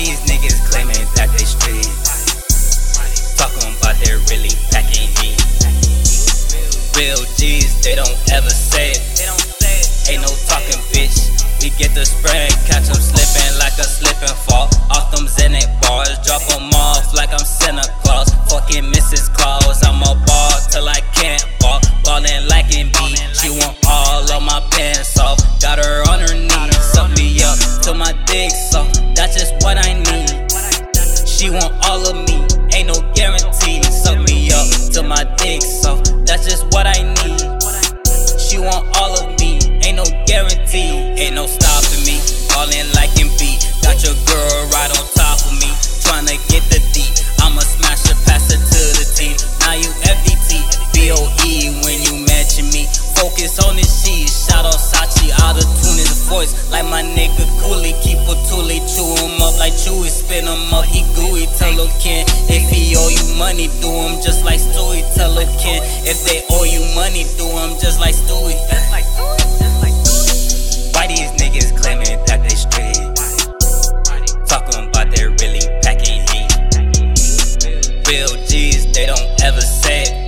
these niggas claiming that they street? Talking about they really packing heat. Real G's, they don't ever say it. Ain't no talking, bitch. We get the spread, catch them slipping like a slipping fall. Off them Zenit bars, drop them off like I'm Santa Claus. Fucking Mrs. Claus, That's just what I need. She want all of me, ain't no guarantee. Suck me up till my dick soft. That's just what I need. She want all of me, ain't no guarantee. Ain't no stopping Like my nigga Cooley, keep a toolie, chew him up like Chewy, spin him up, he gooey, tell a Ken. If he owe you money, do him just like Stewie, tell a Ken. If they owe you money, do him just like Stewie. Why these niggas claiming that they street? Talking about they really packing heat. Real G's, they don't ever say it.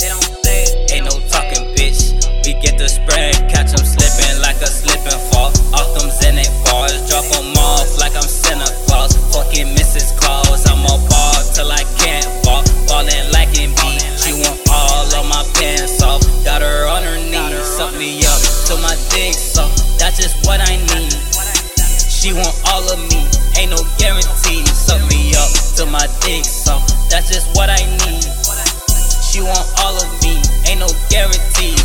That's just what I need. She want all of me, ain't no guarantee. Suck me up till my dick soft. That's just what I need. She want all of me, ain't no guarantee.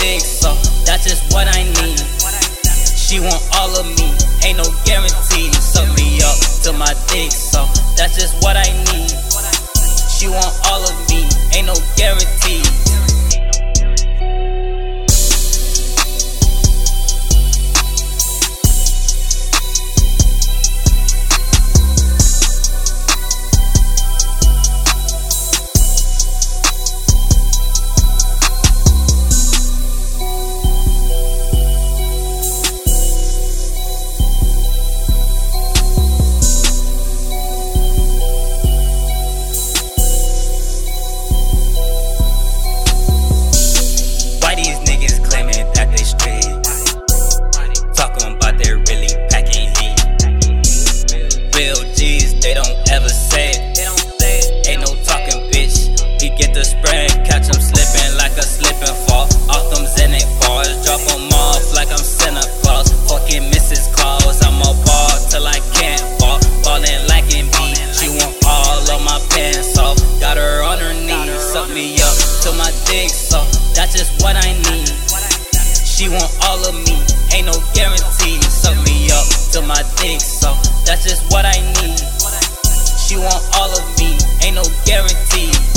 Dick soft. That's just what I need. She want all of me, ain't no guarantee. Suck me up till my dick soft. That's just what I need. She want all of me, ain't no guarantee. G's, they don't ever say it. Ain't no talking, bitch. We get the spread, catch them slipping like a slipping fall. Off them Zenit bars, drop them off like I'm Santa Claus. Fucking Mrs. Claus, I'm a ball till I can't ball. Ballin' like Embiid. She want all of my pants off. Got her on her knees, suck me up till my dick soft. That's just what I need. She want all of me, ain't no guarantee. Suck me up till my dick soft. That's just what I need no guarantees.